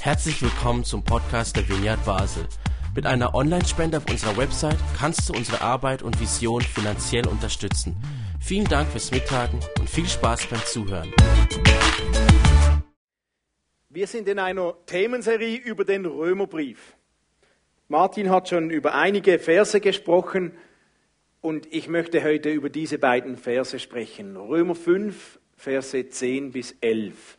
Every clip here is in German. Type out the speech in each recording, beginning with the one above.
Herzlich willkommen zum Podcast der Vineyard Basel. Mit einer Online-Spende auf unserer Website kannst du unsere Arbeit und Vision finanziell unterstützen. Vielen Dank fürs Mittagen und viel Spaß beim Zuhören. Wir sind in einer Themenserie über den Römerbrief. Martin hat schon über einige Verse gesprochen und ich möchte heute über diese beiden Verse sprechen. Römer 5, Verse 10 bis 11.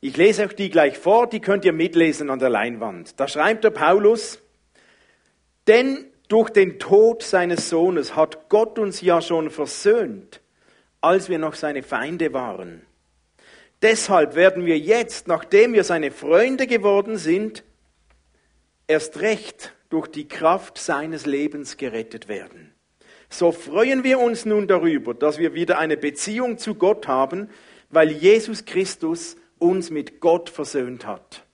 Ich lese euch die gleich vor, die könnt ihr mitlesen an der Leinwand. Da schreibt der Paulus, denn durch den Tod seines Sohnes hat Gott uns ja schon versöhnt, als wir noch seine Feinde waren. Deshalb werden wir jetzt, nachdem wir seine Freunde geworden sind, erst recht durch die Kraft seines Lebens gerettet werden. So freuen wir uns nun darüber, dass wir wieder eine Beziehung zu Gott haben, weil Jesus Christus uns mit Gott versöhnt hat.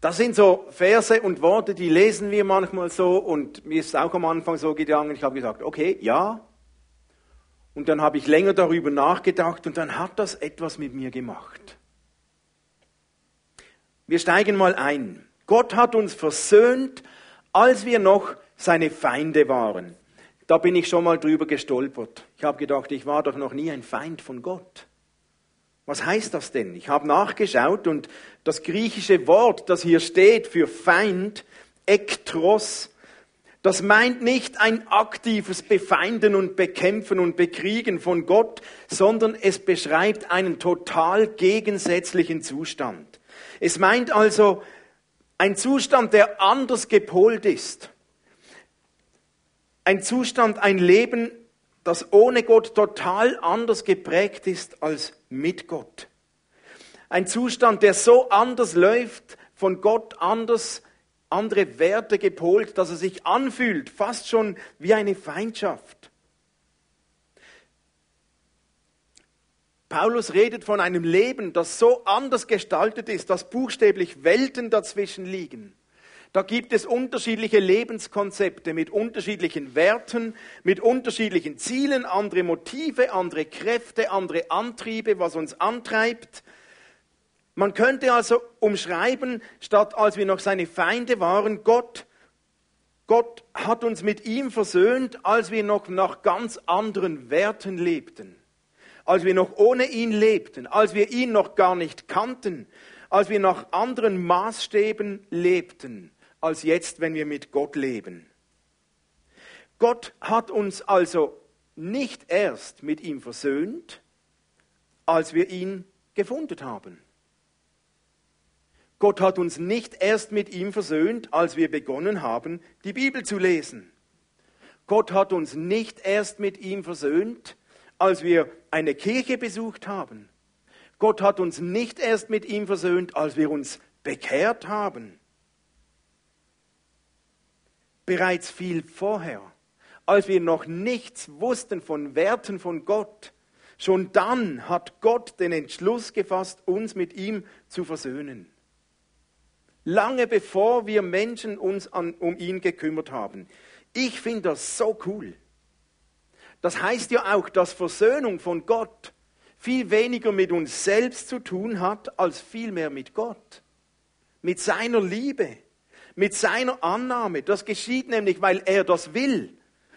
Das sind so Verse und Worte, die lesen wir manchmal so und mir ist auch am Anfang so gegangen, ich habe gesagt, okay, ja. Und dann habe ich länger darüber nachgedacht und dann hat das etwas mit mir gemacht. Wir steigen mal ein. Gott hat uns versöhnt, als wir noch seine Feinde waren. Da bin ich schon mal drüber gestolpert. Ich habe gedacht, ich war doch noch nie ein Feind von Gott. Was heißt das denn? Ich habe nachgeschaut und das griechische Wort, das hier steht für Feind, Ektros, das meint nicht ein aktives Befeinden und Bekämpfen und Bekriegen von Gott, sondern es beschreibt einen total gegensätzlichen Zustand. Es meint also ein Zustand, der anders gepolt ist. Ein Zustand, ein Leben, das ohne Gott total anders geprägt ist als mit Gott. Ein Zustand, der so anders läuft, von Gott anders, andere Werte gepolt, dass er sich anfühlt, fast schon wie eine Feindschaft. Paulus redet von einem Leben, das so anders gestaltet ist, dass buchstäblich Welten dazwischen liegen. Da gibt es unterschiedliche Lebenskonzepte mit unterschiedlichen Werten, mit unterschiedlichen Zielen, andere Motive, andere Kräfte, andere Antriebe, was uns antreibt. Man könnte also umschreiben, statt als wir noch seine Feinde waren, Gott, Gott hat uns mit ihm versöhnt, als wir noch nach ganz anderen Werten lebten als wir noch ohne ihn lebten, als wir ihn noch gar nicht kannten, als wir nach anderen Maßstäben lebten, als jetzt, wenn wir mit Gott leben. Gott hat uns also nicht erst mit ihm versöhnt, als wir ihn gefunden haben. Gott hat uns nicht erst mit ihm versöhnt, als wir begonnen haben, die Bibel zu lesen. Gott hat uns nicht erst mit ihm versöhnt, als wir eine Kirche besucht haben. Gott hat uns nicht erst mit ihm versöhnt, als wir uns bekehrt haben. Bereits viel vorher, als wir noch nichts wussten von Werten von Gott, schon dann hat Gott den Entschluss gefasst, uns mit ihm zu versöhnen. Lange bevor wir Menschen uns an, um ihn gekümmert haben. Ich finde das so cool. Das heißt ja auch, dass Versöhnung von Gott viel weniger mit uns selbst zu tun hat, als vielmehr mit Gott. Mit seiner Liebe, mit seiner Annahme. Das geschieht nämlich, weil er das will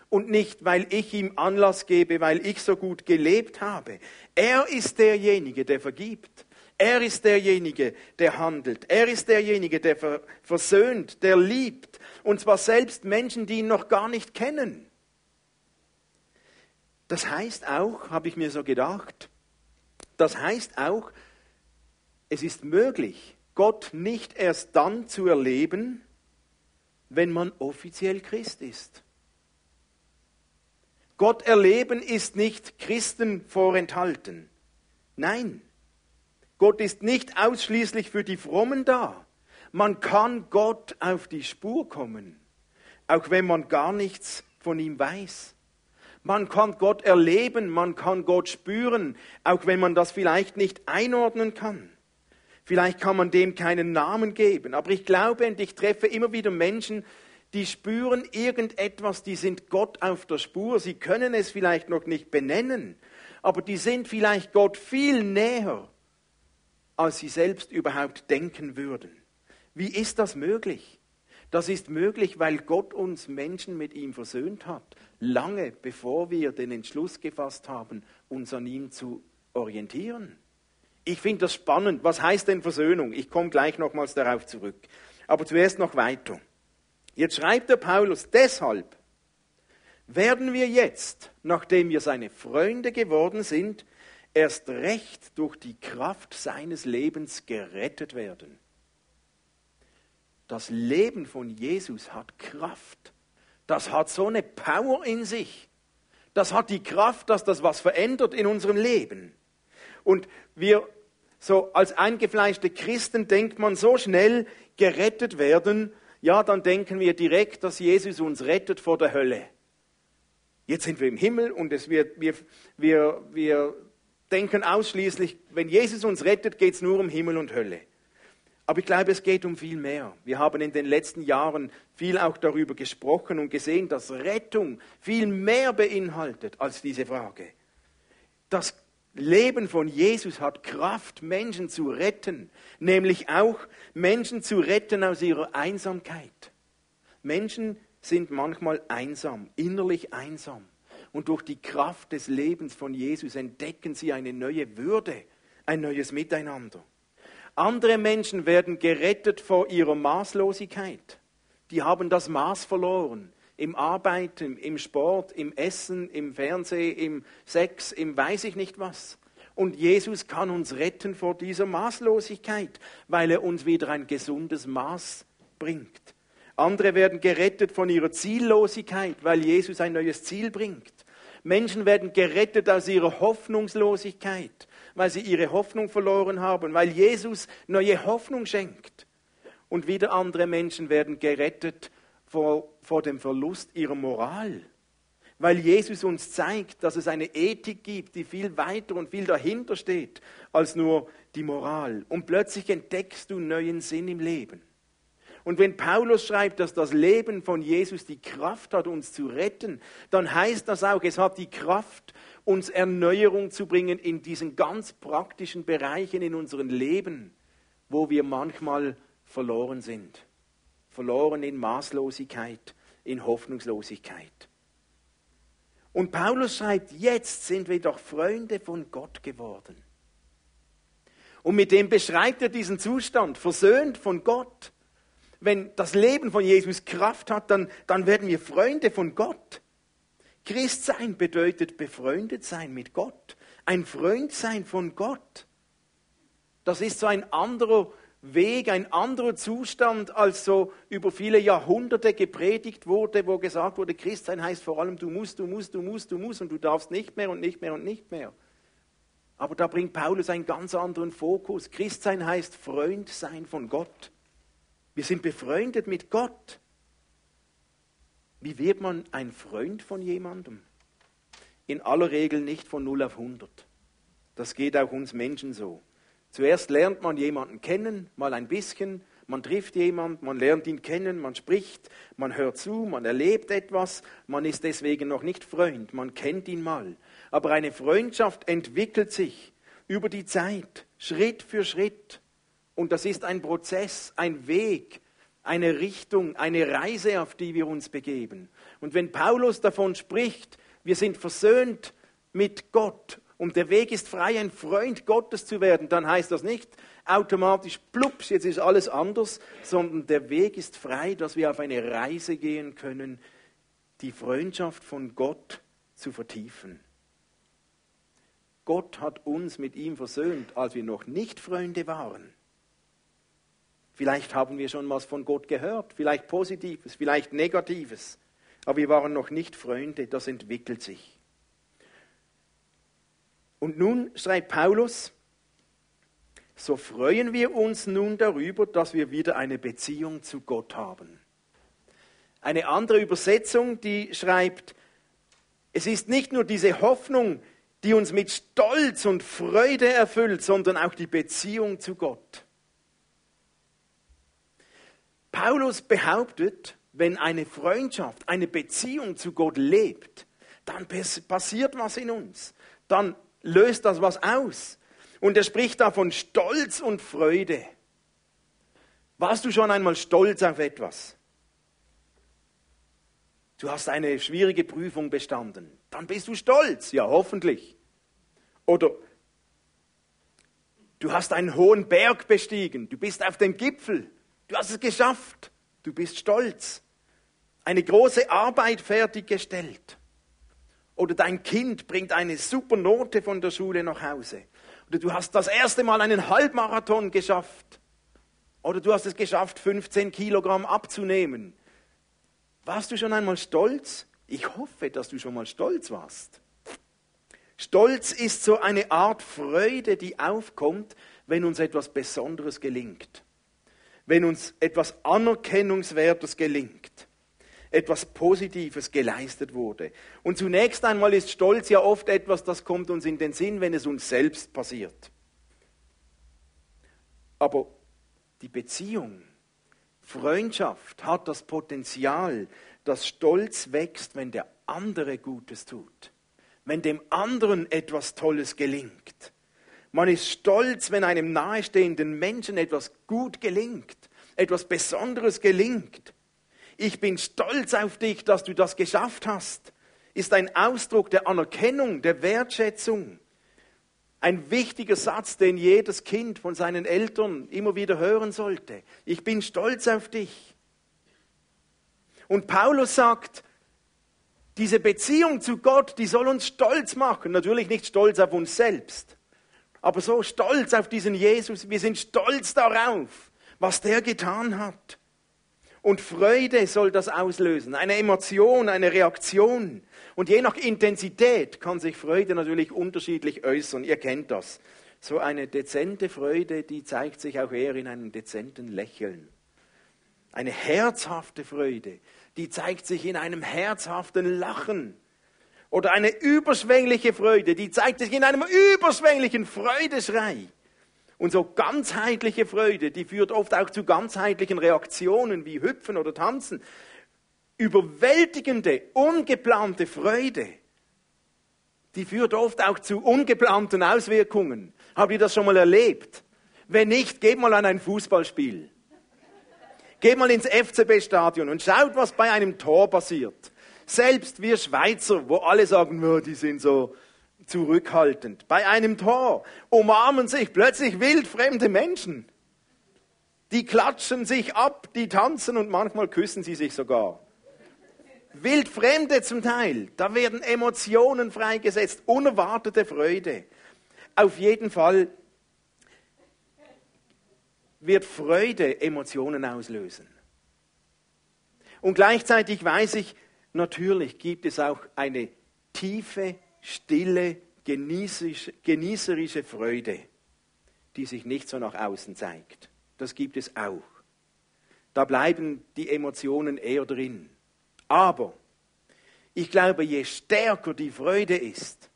und nicht, weil ich ihm Anlass gebe, weil ich so gut gelebt habe. Er ist derjenige, der vergibt. Er ist derjenige, der handelt. Er ist derjenige, der versöhnt, der liebt. Und zwar selbst Menschen, die ihn noch gar nicht kennen. Das heißt auch, habe ich mir so gedacht, das heißt auch, es ist möglich, Gott nicht erst dann zu erleben, wenn man offiziell Christ ist. Gott erleben ist nicht Christen vorenthalten. Nein, Gott ist nicht ausschließlich für die Frommen da. Man kann Gott auf die Spur kommen, auch wenn man gar nichts von ihm weiß. Man kann Gott erleben, man kann Gott spüren, auch wenn man das vielleicht nicht einordnen kann. Vielleicht kann man dem keinen Namen geben, aber ich glaube und ich treffe immer wieder Menschen, die spüren irgendetwas, die sind Gott auf der Spur, sie können es vielleicht noch nicht benennen, aber die sind vielleicht Gott viel näher, als sie selbst überhaupt denken würden. Wie ist das möglich? Das ist möglich, weil Gott uns Menschen mit ihm versöhnt hat, lange bevor wir den Entschluss gefasst haben, uns an ihm zu orientieren. Ich finde das spannend. Was heißt denn Versöhnung? Ich komme gleich nochmals darauf zurück. Aber zuerst noch weiter. Jetzt schreibt der Paulus, deshalb werden wir jetzt, nachdem wir seine Freunde geworden sind, erst recht durch die Kraft seines Lebens gerettet werden. Das Leben von Jesus hat Kraft. Das hat so eine Power in sich. Das hat die Kraft, dass das was verändert in unserem Leben. Und wir, so als eingefleischte Christen, denkt man so schnell, gerettet werden, ja, dann denken wir direkt, dass Jesus uns rettet vor der Hölle. Jetzt sind wir im Himmel und es wird, wir, wir, wir denken ausschließlich, wenn Jesus uns rettet, geht es nur um Himmel und Hölle. Aber ich glaube, es geht um viel mehr. Wir haben in den letzten Jahren viel auch darüber gesprochen und gesehen, dass Rettung viel mehr beinhaltet als diese Frage. Das Leben von Jesus hat Kraft, Menschen zu retten, nämlich auch Menschen zu retten aus ihrer Einsamkeit. Menschen sind manchmal einsam, innerlich einsam. Und durch die Kraft des Lebens von Jesus entdecken sie eine neue Würde, ein neues Miteinander. Andere Menschen werden gerettet vor ihrer Maßlosigkeit. Die haben das Maß verloren. Im Arbeiten, im Sport, im Essen, im Fernsehen, im Sex, im weiß ich nicht was. Und Jesus kann uns retten vor dieser Maßlosigkeit, weil er uns wieder ein gesundes Maß bringt. Andere werden gerettet von ihrer Ziellosigkeit, weil Jesus ein neues Ziel bringt. Menschen werden gerettet aus ihrer Hoffnungslosigkeit, weil sie ihre Hoffnung verloren haben, weil Jesus neue Hoffnung schenkt. Und wieder andere Menschen werden gerettet vor, vor dem Verlust ihrer Moral, weil Jesus uns zeigt, dass es eine Ethik gibt, die viel weiter und viel dahinter steht als nur die Moral. Und plötzlich entdeckst du neuen Sinn im Leben. Und wenn Paulus schreibt, dass das Leben von Jesus die Kraft hat, uns zu retten, dann heißt das auch, es hat die Kraft, uns Erneuerung zu bringen in diesen ganz praktischen Bereichen in unserem Leben, wo wir manchmal verloren sind. Verloren in Maßlosigkeit, in Hoffnungslosigkeit. Und Paulus schreibt, jetzt sind wir doch Freunde von Gott geworden. Und mit dem beschreibt er diesen Zustand, versöhnt von Gott wenn das Leben von Jesus Kraft hat, dann, dann werden wir Freunde von Gott. Christsein bedeutet befreundet sein mit Gott, ein Freund sein von Gott. Das ist so ein anderer Weg, ein anderer Zustand, als so über viele Jahrhunderte gepredigt wurde, wo gesagt wurde, Christsein heißt vor allem, du musst, du musst, du musst, du musst und du darfst nicht mehr und nicht mehr und nicht mehr. Aber da bringt Paulus einen ganz anderen Fokus. Christsein heißt Freund sein von Gott. Wir sind befreundet mit Gott. Wie wird man ein Freund von jemandem? In aller Regel nicht von 0 auf 100. Das geht auch uns Menschen so. Zuerst lernt man jemanden kennen, mal ein bisschen, man trifft jemanden, man lernt ihn kennen, man spricht, man hört zu, man erlebt etwas, man ist deswegen noch nicht Freund, man kennt ihn mal. Aber eine Freundschaft entwickelt sich über die Zeit, Schritt für Schritt. Und das ist ein Prozess, ein Weg, eine Richtung, eine Reise, auf die wir uns begeben. Und wenn Paulus davon spricht, wir sind versöhnt mit Gott und der Weg ist frei, ein Freund Gottes zu werden, dann heißt das nicht automatisch, plups, jetzt ist alles anders, sondern der Weg ist frei, dass wir auf eine Reise gehen können, die Freundschaft von Gott zu vertiefen. Gott hat uns mit ihm versöhnt, als wir noch nicht Freunde waren. Vielleicht haben wir schon was von Gott gehört, vielleicht Positives, vielleicht Negatives, aber wir waren noch nicht Freunde, das entwickelt sich. Und nun schreibt Paulus, so freuen wir uns nun darüber, dass wir wieder eine Beziehung zu Gott haben. Eine andere Übersetzung, die schreibt, es ist nicht nur diese Hoffnung, die uns mit Stolz und Freude erfüllt, sondern auch die Beziehung zu Gott. Paulus behauptet, wenn eine Freundschaft, eine Beziehung zu Gott lebt, dann passiert was in uns. Dann löst das was aus. Und er spricht da von Stolz und Freude. Warst du schon einmal stolz auf etwas? Du hast eine schwierige Prüfung bestanden. Dann bist du stolz. Ja, hoffentlich. Oder du hast einen hohen Berg bestiegen. Du bist auf dem Gipfel. Du hast es geschafft. Du bist stolz. Eine große Arbeit fertiggestellt. Oder dein Kind bringt eine super Note von der Schule nach Hause. Oder du hast das erste Mal einen Halbmarathon geschafft. Oder du hast es geschafft, 15 Kilogramm abzunehmen. Warst du schon einmal stolz? Ich hoffe, dass du schon mal stolz warst. Stolz ist so eine Art Freude, die aufkommt, wenn uns etwas Besonderes gelingt. Wenn uns etwas Anerkennungswertes gelingt. Etwas Positives geleistet wurde. Und zunächst einmal ist Stolz ja oft etwas, das kommt uns in den Sinn, wenn es uns selbst passiert. Aber die Beziehung, Freundschaft hat das Potenzial, dass Stolz wächst, wenn der andere Gutes tut, wenn dem anderen etwas Tolles gelingt. Man ist stolz, wenn einem nahestehenden Menschen etwas gut gelingt, etwas Besonderes gelingt. Ich bin stolz auf dich, dass du das geschafft hast, ist ein Ausdruck der Anerkennung, der Wertschätzung. Ein wichtiger Satz, den jedes Kind von seinen Eltern immer wieder hören sollte. Ich bin stolz auf dich. Und Paulus sagt, diese Beziehung zu Gott, die soll uns stolz machen. Natürlich nicht stolz auf uns selbst, aber so stolz auf diesen Jesus. Wir sind stolz darauf, was der getan hat. Und Freude soll das auslösen, eine Emotion, eine Reaktion. Und je nach Intensität kann sich Freude natürlich unterschiedlich äußern. Ihr kennt das. So eine dezente Freude, die zeigt sich auch eher in einem dezenten Lächeln. Eine herzhafte Freude, die zeigt sich in einem herzhaften Lachen. Oder eine überschwängliche Freude, die zeigt sich in einem überschwänglichen Freudeschrei. Und so ganzheitliche Freude, die führt oft auch zu ganzheitlichen Reaktionen wie Hüpfen oder Tanzen. Überwältigende, ungeplante Freude, die führt oft auch zu ungeplanten Auswirkungen. Habt ihr das schon mal erlebt? Wenn nicht, geht mal an ein Fußballspiel. Geht mal ins FCB-Stadion und schaut, was bei einem Tor passiert. Selbst wir Schweizer, wo alle sagen, die sind so zurückhaltend. Bei einem Tor umarmen sich plötzlich wildfremde Menschen. Die klatschen sich ab, die tanzen und manchmal küssen sie sich sogar. Wildfremde zum Teil, da werden Emotionen freigesetzt, unerwartete Freude. Auf jeden Fall wird Freude Emotionen auslösen. Und gleichzeitig weiß ich, natürlich gibt es auch eine tiefe stille, genießerische Freude, die sich nicht so nach außen zeigt. Das gibt es auch. Da bleiben die Emotionen eher drin. Aber ich glaube, je stärker die Freude ist,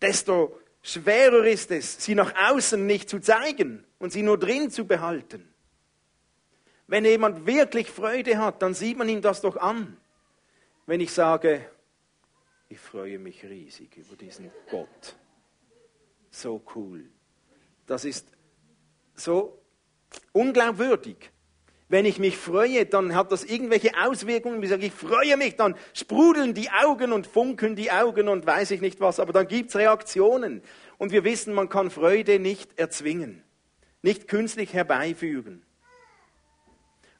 desto schwerer ist es, sie nach außen nicht zu zeigen und sie nur drin zu behalten. Wenn jemand wirklich Freude hat, dann sieht man ihm das doch an. Wenn ich sage, ich freue mich riesig über diesen Gott. So cool. Das ist so unglaubwürdig. Wenn ich mich freue, dann hat das irgendwelche Auswirkungen. Ich sage, ich freue mich, dann sprudeln die Augen und funkeln die Augen und weiß ich nicht was. Aber dann gibt es Reaktionen. Und wir wissen, man kann Freude nicht erzwingen, nicht künstlich herbeiführen.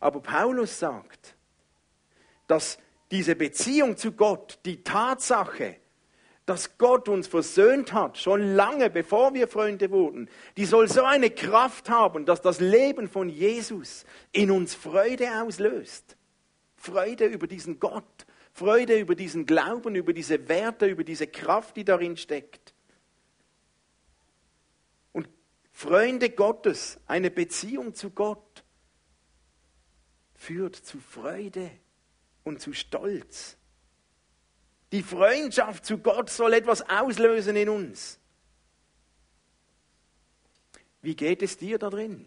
Aber Paulus sagt, dass diese Beziehung zu Gott, die Tatsache, dass Gott uns versöhnt hat, schon lange bevor wir Freunde wurden, die soll so eine Kraft haben, dass das Leben von Jesus in uns Freude auslöst. Freude über diesen Gott, Freude über diesen Glauben, über diese Werte, über diese Kraft, die darin steckt. Und Freunde Gottes, eine Beziehung zu Gott, führt zu Freude und zu Stolz. Die Freundschaft zu Gott soll etwas auslösen in uns. Wie geht es dir da drin?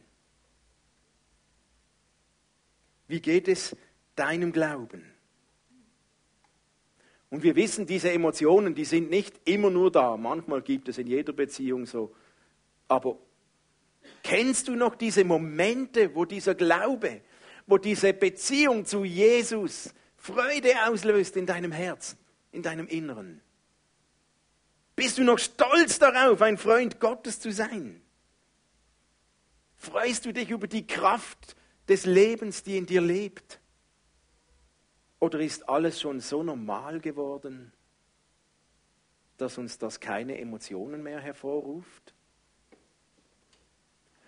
Wie geht es deinem Glauben? Und wir wissen, diese Emotionen, die sind nicht immer nur da. Manchmal gibt es in jeder Beziehung so Aber kennst du noch diese Momente, wo dieser Glaube, wo diese Beziehung zu Jesus Freude auslöst in deinem Herzen, in deinem Inneren? Bist du noch stolz darauf, ein Freund Gottes zu sein? Freust du dich über die Kraft des Lebens, die in dir lebt? Oder ist alles schon so normal geworden, dass uns das keine Emotionen mehr hervorruft?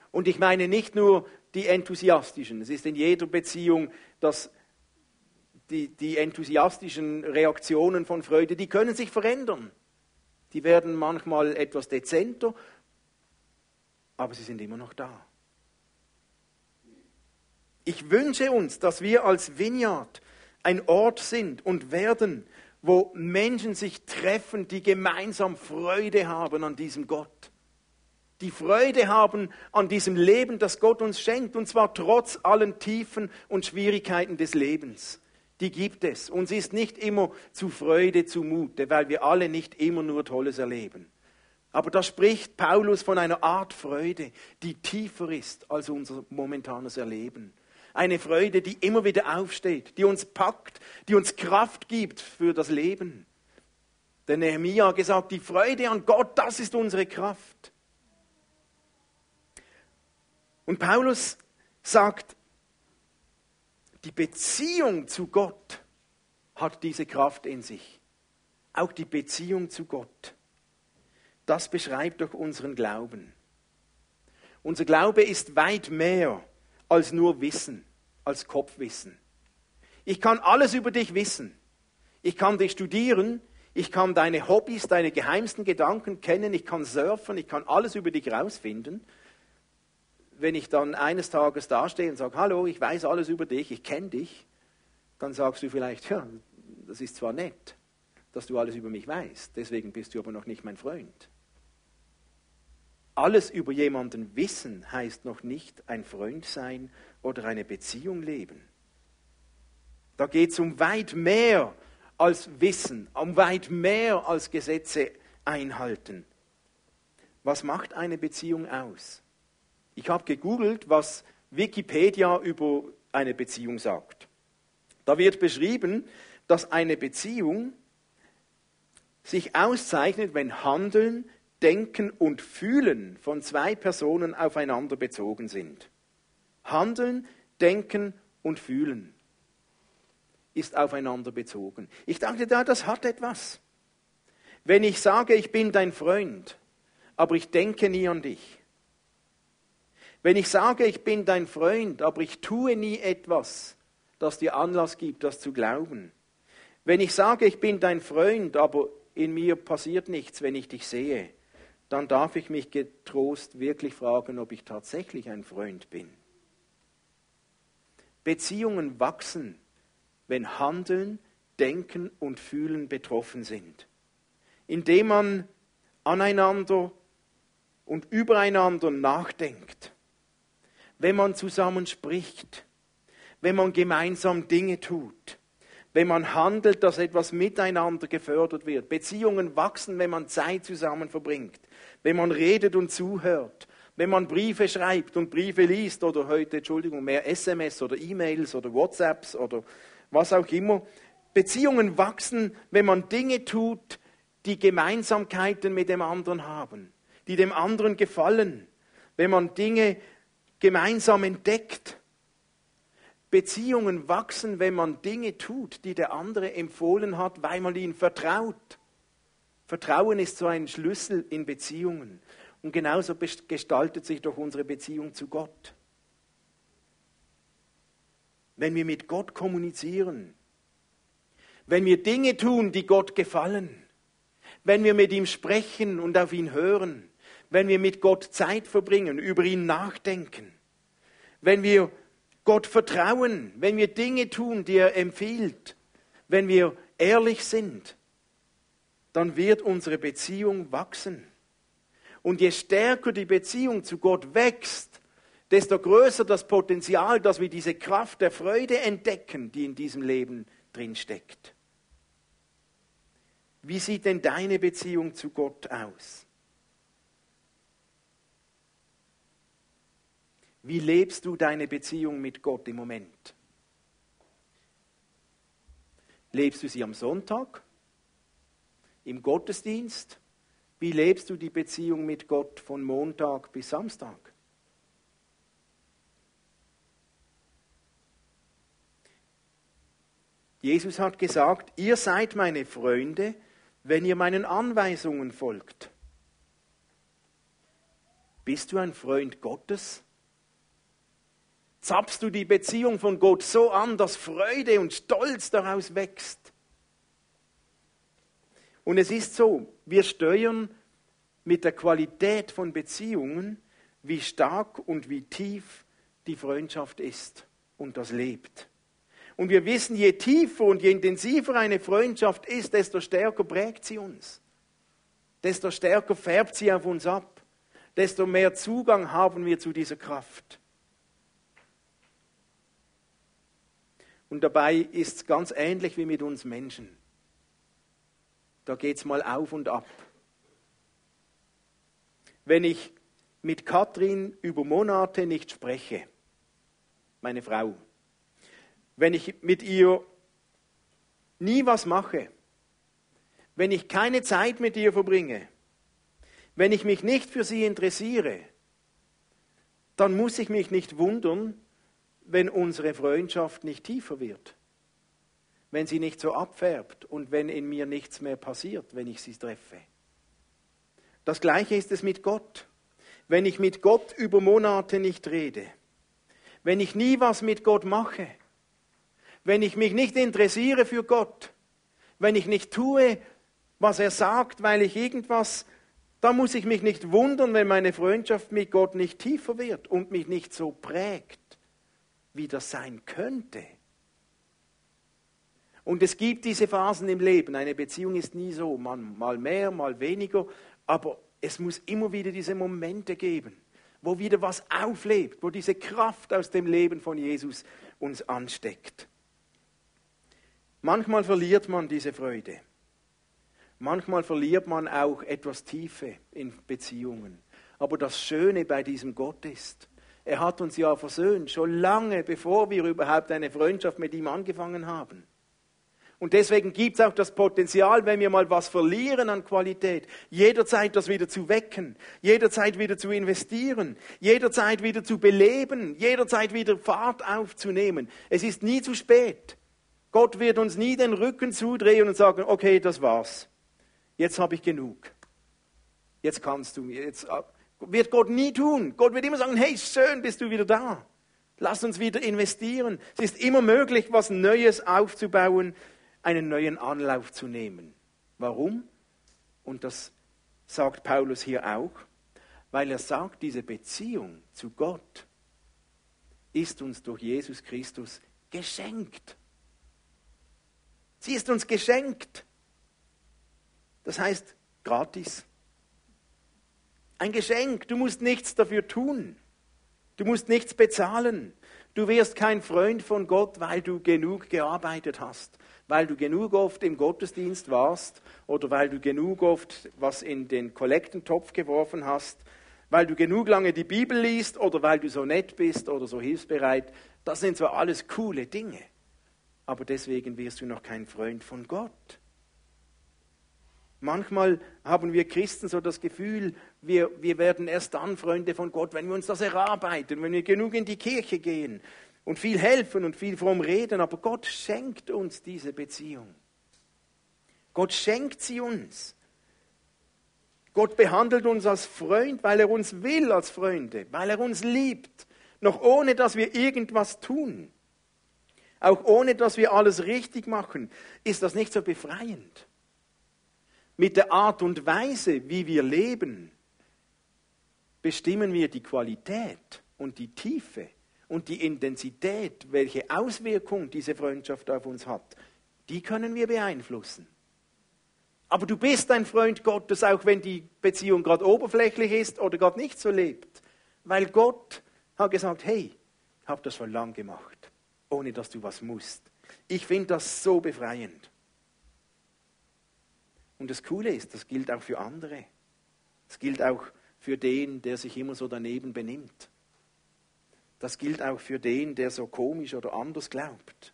Und ich meine nicht nur die enthusiastischen. Es ist in jeder Beziehung, dass die, die enthusiastischen Reaktionen von Freude, die können sich verändern. Die werden manchmal etwas dezenter, aber sie sind immer noch da. Ich wünsche uns, dass wir als Vineyard ein Ort sind und werden, wo Menschen sich treffen, die gemeinsam Freude haben an diesem Gott. Die Freude haben an diesem Leben, das Gott uns schenkt, und zwar trotz allen Tiefen und Schwierigkeiten des Lebens. Die gibt es. Uns ist nicht immer zu Freude zumute, weil wir alle nicht immer nur Tolles erleben. Aber da spricht Paulus von einer Art Freude, die tiefer ist als unser momentanes Erleben. Eine Freude, die immer wieder aufsteht, die uns packt, die uns Kraft gibt für das Leben. Der Nehemiah hat gesagt, die Freude an Gott, das ist unsere Kraft. Und Paulus sagt, die Beziehung zu Gott hat diese Kraft in sich. Auch die Beziehung zu Gott. Das beschreibt doch unseren Glauben. Unser Glaube ist weit mehr als nur Wissen, als Kopfwissen. Ich kann alles über dich wissen. Ich kann dich studieren. Ich kann deine Hobbys, deine geheimsten Gedanken kennen. Ich kann surfen. Ich kann alles über dich rausfinden. Wenn ich dann eines Tages dastehe und sage, hallo, ich weiß alles über dich, ich kenne dich, dann sagst du vielleicht, ja, das ist zwar nett, dass du alles über mich weißt, deswegen bist du aber noch nicht mein Freund. Alles über jemanden wissen heißt noch nicht ein Freund sein oder eine Beziehung leben. Da geht es um weit mehr als Wissen, um weit mehr als Gesetze einhalten. Was macht eine Beziehung aus? Ich habe gegoogelt, was Wikipedia über eine Beziehung sagt. Da wird beschrieben, dass eine Beziehung sich auszeichnet, wenn Handeln, Denken und Fühlen von zwei Personen aufeinander bezogen sind. Handeln, Denken und Fühlen ist aufeinander bezogen. Ich dachte, da, das hat etwas. Wenn ich sage, ich bin dein Freund, aber ich denke nie an dich. Wenn ich sage, ich bin dein Freund, aber ich tue nie etwas, das dir Anlass gibt, das zu glauben. Wenn ich sage, ich bin dein Freund, aber in mir passiert nichts, wenn ich dich sehe, dann darf ich mich getrost wirklich fragen, ob ich tatsächlich ein Freund bin. Beziehungen wachsen, wenn Handeln, Denken und Fühlen betroffen sind. Indem man aneinander und übereinander nachdenkt, wenn man zusammen spricht, wenn man gemeinsam Dinge tut, wenn man handelt, dass etwas miteinander gefördert wird. Beziehungen wachsen, wenn man Zeit zusammen verbringt, wenn man redet und zuhört, wenn man Briefe schreibt und Briefe liest oder heute, Entschuldigung, mehr SMS oder E-Mails oder WhatsApps oder was auch immer. Beziehungen wachsen, wenn man Dinge tut, die Gemeinsamkeiten mit dem anderen haben, die dem anderen gefallen, wenn man Dinge gemeinsam entdeckt. Beziehungen wachsen, wenn man Dinge tut, die der andere empfohlen hat, weil man ihnen vertraut. Vertrauen ist so ein Schlüssel in Beziehungen. Und genauso gestaltet sich doch unsere Beziehung zu Gott. Wenn wir mit Gott kommunizieren, wenn wir Dinge tun, die Gott gefallen, wenn wir mit ihm sprechen und auf ihn hören, wenn wir mit Gott Zeit verbringen, über ihn nachdenken, wenn wir Gott vertrauen, wenn wir Dinge tun, die er empfiehlt, wenn wir ehrlich sind, dann wird unsere Beziehung wachsen. Und je stärker die Beziehung zu Gott wächst, desto größer das Potenzial, dass wir diese Kraft der Freude entdecken, die in diesem Leben drinsteckt. Wie sieht denn deine Beziehung zu Gott aus? Wie lebst du deine Beziehung mit Gott im Moment? Lebst du sie am Sonntag? Im Gottesdienst? Wie lebst du die Beziehung mit Gott von Montag bis Samstag? Jesus hat gesagt, ihr seid meine Freunde, wenn ihr meinen Anweisungen folgt. Bist du ein Freund Gottes? Zapfst du die Beziehung von Gott so an, dass Freude und Stolz daraus wächst? Und es ist so, wir steuern mit der Qualität von Beziehungen, wie stark und wie tief die Freundschaft ist und das lebt. Und wir wissen, je tiefer und je intensiver eine Freundschaft ist, desto stärker prägt sie uns. Desto stärker färbt sie auf uns ab. Desto mehr Zugang haben wir zu dieser Kraft. Und dabei ist es ganz ähnlich wie mit uns Menschen. Da geht es mal auf und ab. Wenn ich mit Katrin über Monate nicht spreche, meine Frau, wenn ich mit ihr nie was mache, wenn ich keine Zeit mit ihr verbringe, wenn ich mich nicht für sie interessiere, dann muss ich mich nicht wundern, wenn unsere Freundschaft nicht tiefer wird, wenn sie nicht so abfärbt und wenn in mir nichts mehr passiert, wenn ich sie treffe. Das gleiche ist es mit Gott. Wenn ich mit Gott über Monate nicht rede, wenn ich nie was mit Gott mache, wenn ich mich nicht interessiere für Gott, wenn ich nicht tue, was er sagt, weil ich irgendwas, da muss ich mich nicht wundern, wenn meine Freundschaft mit Gott nicht tiefer wird und mich nicht so prägt, wie das sein könnte. Und es gibt diese Phasen im Leben. Eine Beziehung ist nie so, mal mehr, mal weniger, aber es muss immer wieder diese Momente geben, wo wieder was auflebt, wo diese Kraft aus dem Leben von Jesus uns ansteckt. Manchmal verliert man diese Freude. Manchmal verliert man auch etwas Tiefe in Beziehungen. Aber das Schöne bei diesem Gott ist, er hat uns ja versöhnt, schon lange bevor wir überhaupt eine Freundschaft mit ihm angefangen haben. Und deswegen gibt es auch das Potenzial, wenn wir mal was verlieren an Qualität, jederzeit das wieder zu wecken, jederzeit wieder zu investieren, jederzeit wieder zu beleben, jederzeit wieder Fahrt aufzunehmen. Es ist nie zu spät. Gott wird uns nie den Rücken zudrehen und sagen, okay, das war's. Jetzt habe ich genug. Jetzt kannst du mir. Jetzt wird Gott nie tun. Gott wird immer sagen, hey, schön, bist du wieder da. Lass uns wieder investieren. Es ist immer möglich, was Neues aufzubauen, einen neuen Anlauf zu nehmen. Warum? Und das sagt Paulus hier auch, weil er sagt, diese Beziehung zu Gott ist uns durch Jesus Christus geschenkt. Sie ist uns geschenkt. Das heißt gratis. Ein Geschenk. Du musst nichts dafür tun. Du musst nichts bezahlen. Du wirst kein Freund von Gott, weil du genug gearbeitet hast, weil du genug oft im Gottesdienst warst oder weil du genug oft was in den Kollektentopf geworfen hast, weil du genug lange die Bibel liest oder weil du so nett bist oder so hilfsbereit. Das sind zwar alles coole Dinge aber deswegen wirst du noch kein Freund von Gott. Manchmal haben wir Christen so das Gefühl, wir, wir werden erst dann Freunde von Gott, wenn wir uns das erarbeiten, wenn wir genug in die Kirche gehen und viel helfen und viel fromm reden. Aber Gott schenkt uns diese Beziehung. Gott schenkt sie uns. Gott behandelt uns als Freund, weil er uns will als Freunde, weil er uns liebt, noch ohne dass wir irgendwas tun auch ohne dass wir alles richtig machen, ist das nicht so befreiend. Mit der Art und Weise, wie wir leben, bestimmen wir die Qualität und die Tiefe und die Intensität, welche Auswirkung diese Freundschaft auf uns hat. Die können wir beeinflussen. Aber du bist ein Freund Gottes, auch wenn die Beziehung gerade oberflächlich ist oder gerade nicht so lebt. Weil Gott hat gesagt, hey, habe das schon lang gemacht ohne dass du was musst. Ich finde das so befreiend. Und das Coole ist, das gilt auch für andere. Es gilt auch für den, der sich immer so daneben benimmt. Das gilt auch für den, der so komisch oder anders glaubt.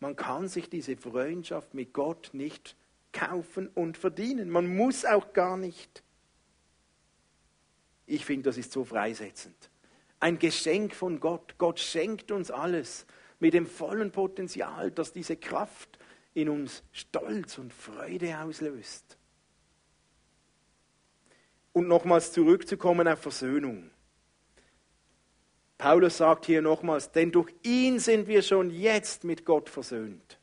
Man kann sich diese Freundschaft mit Gott nicht kaufen und verdienen. Man muss auch gar nicht. Ich finde, das ist so freisetzend. Ein Geschenk von Gott. Gott schenkt uns alles mit dem vollen Potenzial, dass diese Kraft in uns Stolz und Freude auslöst. Und nochmals zurückzukommen auf Versöhnung. Paulus sagt hier nochmals, denn durch ihn sind wir schon jetzt mit Gott versöhnt.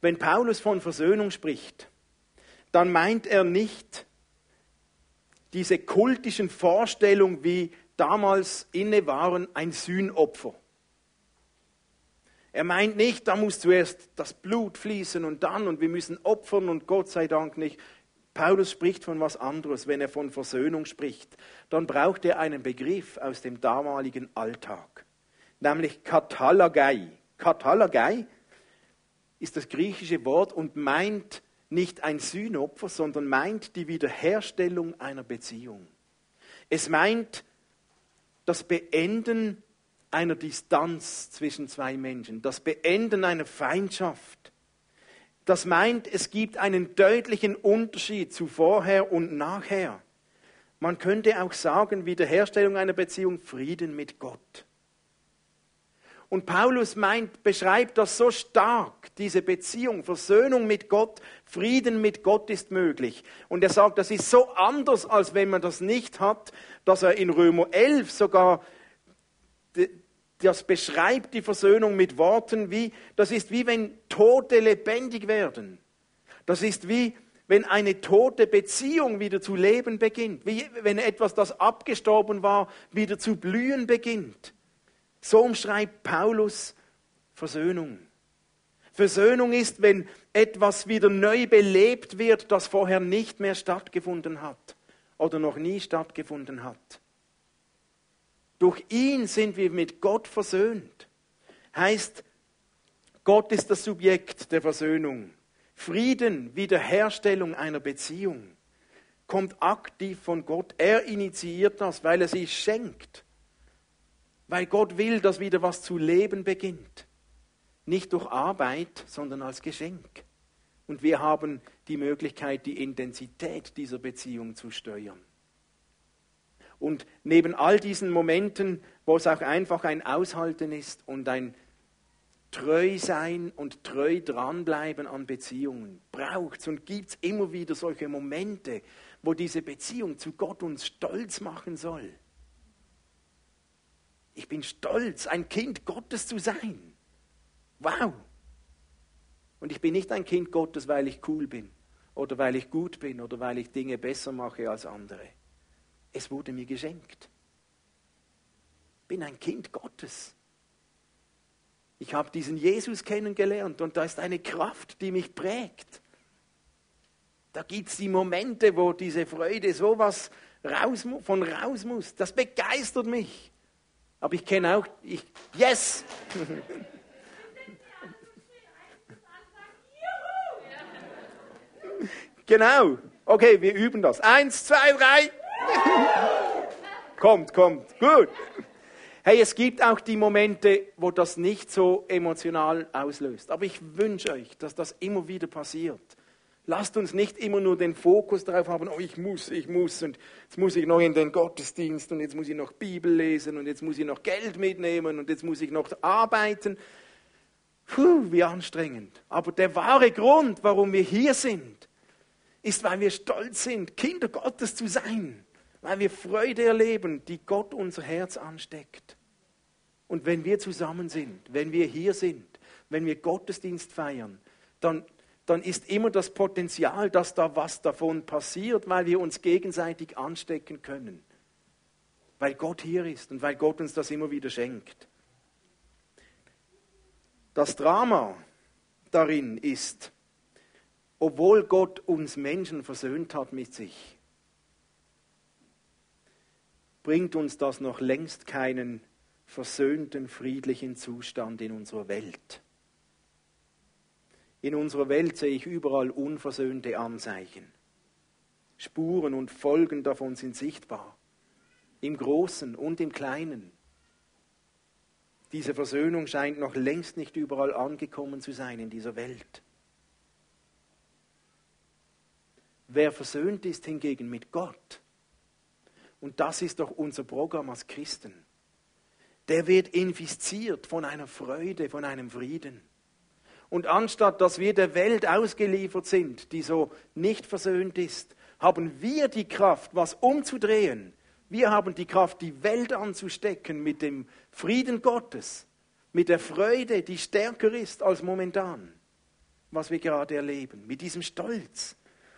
Wenn Paulus von Versöhnung spricht, dann meint er nicht diese kultischen Vorstellungen, wie damals inne waren, ein Sühnopfer. Er meint nicht, da muss zuerst das Blut fließen und dann und wir müssen opfern und Gott sei Dank nicht. Paulus spricht von was anderes. Wenn er von Versöhnung spricht, dann braucht er einen Begriff aus dem damaligen Alltag, nämlich Katalagai. Katalagai ist das griechische Wort und meint nicht ein Sühnopfer, sondern meint die Wiederherstellung einer Beziehung. Es meint das Beenden einer Distanz zwischen zwei Menschen, das Beenden einer Feindschaft. Das meint, es gibt einen deutlichen Unterschied zu vorher und nachher. Man könnte auch sagen, Wiederherstellung einer Beziehung, Frieden mit Gott. Und Paulus meint, beschreibt das so stark, diese Beziehung, Versöhnung mit Gott, Frieden mit Gott ist möglich. Und er sagt, das ist so anders, als wenn man das nicht hat, dass er in Römer 11 sogar das beschreibt die Versöhnung mit Worten wie, das ist wie wenn Tote lebendig werden. Das ist wie wenn eine tote Beziehung wieder zu leben beginnt, wie wenn etwas, das abgestorben war, wieder zu blühen beginnt. So umschreibt Paulus Versöhnung. Versöhnung ist, wenn etwas wieder neu belebt wird, das vorher nicht mehr stattgefunden hat oder noch nie stattgefunden hat. Durch ihn sind wir mit Gott versöhnt. Heißt, Gott ist das Subjekt der Versöhnung. Frieden, Wiederherstellung einer Beziehung kommt aktiv von Gott. Er initiiert das, weil er sie schenkt. Weil Gott will, dass wieder was zu leben beginnt. Nicht durch Arbeit, sondern als Geschenk. Und wir haben die Möglichkeit, die Intensität dieser Beziehung zu steuern. Und neben all diesen Momenten, wo es auch einfach ein Aushalten ist und ein treu sein und treu dranbleiben an Beziehungen, braucht es und gibt es immer wieder solche Momente, wo diese Beziehung zu Gott uns stolz machen soll. Ich bin stolz, ein Kind Gottes zu sein. Wow! Und ich bin nicht ein Kind Gottes, weil ich cool bin oder weil ich gut bin oder weil ich Dinge besser mache als andere. Es wurde mir geschenkt. Ich bin ein Kind Gottes. Ich habe diesen Jesus kennengelernt und da ist eine Kraft, die mich prägt. Da gibt es die Momente, wo diese Freude sowas raus, von raus muss. Das begeistert mich. Aber ich kenne auch, ich, yes! genau. Okay, wir üben das. Eins, zwei, drei kommt, kommt. Gut. Hey, es gibt auch die Momente, wo das nicht so emotional auslöst. Aber ich wünsche euch, dass das immer wieder passiert. Lasst uns nicht immer nur den Fokus darauf haben, oh, ich muss, ich muss und jetzt muss ich noch in den Gottesdienst und jetzt muss ich noch Bibel lesen und jetzt muss ich noch Geld mitnehmen und jetzt muss ich noch arbeiten. Puh, wie anstrengend. Aber der wahre Grund, warum wir hier sind, ist, weil wir stolz sind, Kinder Gottes zu sein weil wir Freude erleben, die Gott unser Herz ansteckt. Und wenn wir zusammen sind, wenn wir hier sind, wenn wir Gottesdienst feiern, dann, dann ist immer das Potenzial, dass da was davon passiert, weil wir uns gegenseitig anstecken können. Weil Gott hier ist und weil Gott uns das immer wieder schenkt. Das Drama darin ist, obwohl Gott uns Menschen versöhnt hat mit sich, bringt uns das noch längst keinen versöhnten, friedlichen Zustand in unserer Welt. In unserer Welt sehe ich überall unversöhnte Anzeichen. Spuren und Folgen davon sind sichtbar. im Großen und im Kleinen. Diese Versöhnung scheint noch längst nicht überall angekommen zu sein in dieser Welt. Wer versöhnt ist hingegen mit Gott, und das ist doch unser Programm als Christen, der wird infiziert von einer Freude, von einem Frieden. Und anstatt dass wir der Welt ausgeliefert sind, die so nicht versöhnt ist, haben wir die Kraft, was umzudrehen. Wir haben die Kraft, die Welt anzustecken mit dem Frieden Gottes, mit der Freude, die stärker ist als momentan, was wir gerade erleben, mit diesem Stolz.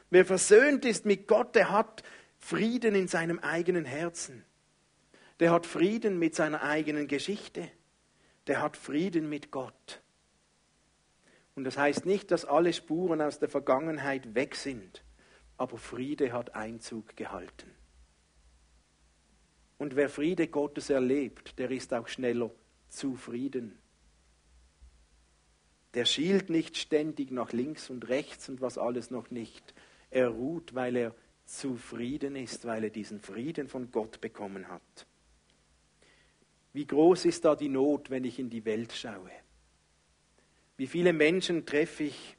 Wer versöhnt ist mit Gott, der hat Frieden in seinem eigenen Herzen. Der hat Frieden mit seiner eigenen Geschichte. Der hat Frieden mit Gott. Und das heißt nicht, dass alle Spuren aus der Vergangenheit weg sind, aber Friede hat Einzug gehalten. Und wer Friede Gottes erlebt, der ist auch schneller zufrieden. Der schielt nicht ständig nach links und rechts und was alles noch nicht. Er ruht, weil er zufrieden ist, weil er diesen Frieden von Gott bekommen hat. Wie groß ist da die Not, wenn ich in die Welt schaue? Wie viele Menschen treffe ich,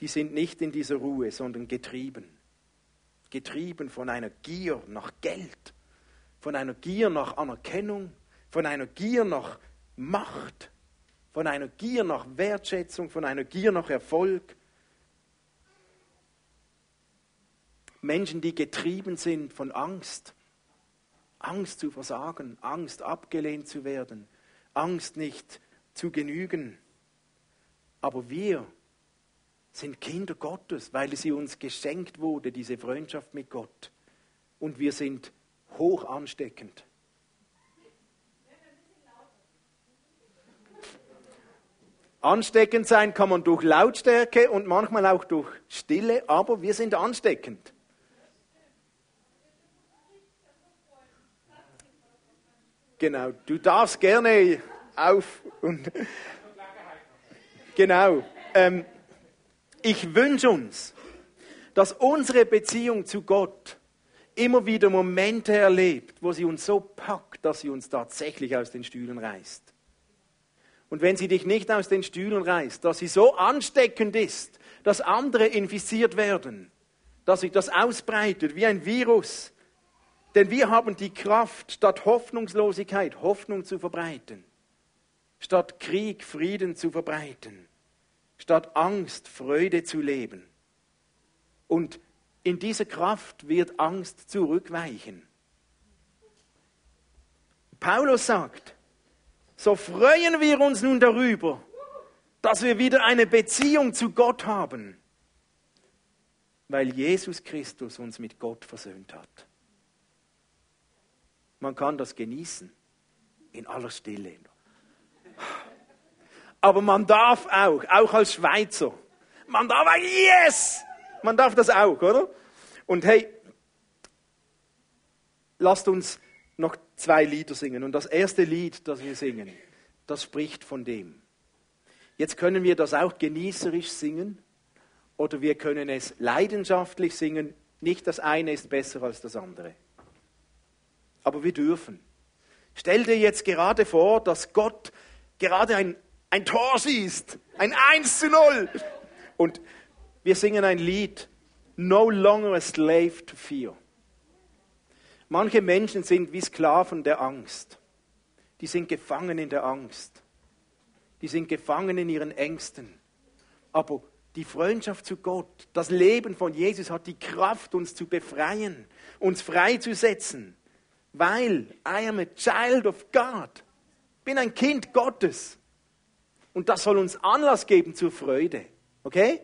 die sind nicht in dieser Ruhe, sondern getrieben. Getrieben von einer Gier nach Geld, von einer Gier nach Anerkennung, von einer Gier nach Macht, von einer Gier nach Wertschätzung, von einer Gier nach Erfolg. Menschen, die getrieben sind von Angst, Angst zu versagen, Angst abgelehnt zu werden, Angst nicht zu genügen. Aber wir sind Kinder Gottes, weil sie uns geschenkt wurde, diese Freundschaft mit Gott. Und wir sind hoch ansteckend. Ansteckend sein kann man durch Lautstärke und manchmal auch durch Stille, aber wir sind ansteckend. Genau, du darfst gerne auf und genau. Ähm, ich wünsche uns, dass unsere Beziehung zu Gott immer wieder Momente erlebt, wo sie uns so packt, dass sie uns tatsächlich aus den Stühlen reißt. Und wenn sie dich nicht aus den Stühlen reißt, dass sie so ansteckend ist, dass andere infiziert werden, dass sich das ausbreitet wie ein Virus, denn wir haben die Kraft, statt Hoffnungslosigkeit Hoffnung zu verbreiten, statt Krieg Frieden zu verbreiten, statt Angst Freude zu leben. Und in dieser Kraft wird Angst zurückweichen. Paulus sagt, so freuen wir uns nun darüber, dass wir wieder eine Beziehung zu Gott haben, weil Jesus Christus uns mit Gott versöhnt hat. Man kann das genießen in aller Stille. Aber man darf auch, auch als Schweizer, man darf auch, yes! Man darf das auch, oder? Und hey, lasst uns noch zwei Lieder singen. Und das erste Lied, das wir singen, das spricht von dem. Jetzt können wir das auch genießerisch singen oder wir können es leidenschaftlich singen. Nicht das eine ist besser als das andere aber wir dürfen. Stell dir jetzt gerade vor, dass Gott gerade ein, ein Tor schießt, ein 1 zu 0. Und wir singen ein Lied, No longer a slave to fear. Manche Menschen sind wie Sklaven der Angst. Die sind gefangen in der Angst. Die sind gefangen in ihren Ängsten. Aber die Freundschaft zu Gott, das Leben von Jesus hat die Kraft, uns zu befreien, uns freizusetzen weil I am a child of God. Bin ein Kind Gottes. Und das soll uns Anlass geben zur Freude. Okay?